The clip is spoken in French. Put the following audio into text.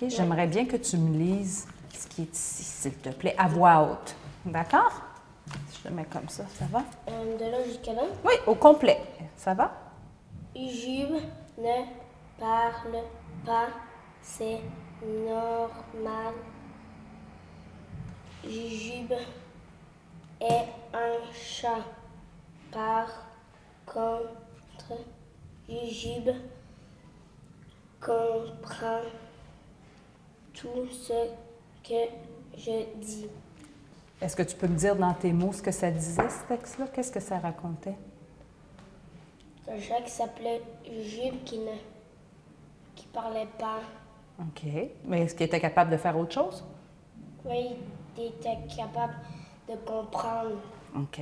OK? J'aimerais bien que tu me lises ce qui est ici, s'il te plaît, à voix haute. D'accord? Je le mets comme ça, ça va? Euh, de là jusqu'à là? Oui, au complet. Ça va? Jube ne parle pas, c'est normal. Jube est un chat. Par contre, Jube comprend tout ce que je dis. Est-ce que tu peux me dire dans tes mots ce que ça disait, ce texte-là? Qu'est-ce que ça racontait? Un chat qui s'appelait Jube qui ne qui parlait pas. OK. Mais est-ce qu'il était capable de faire autre chose? Oui, il était capable de comprendre. OK.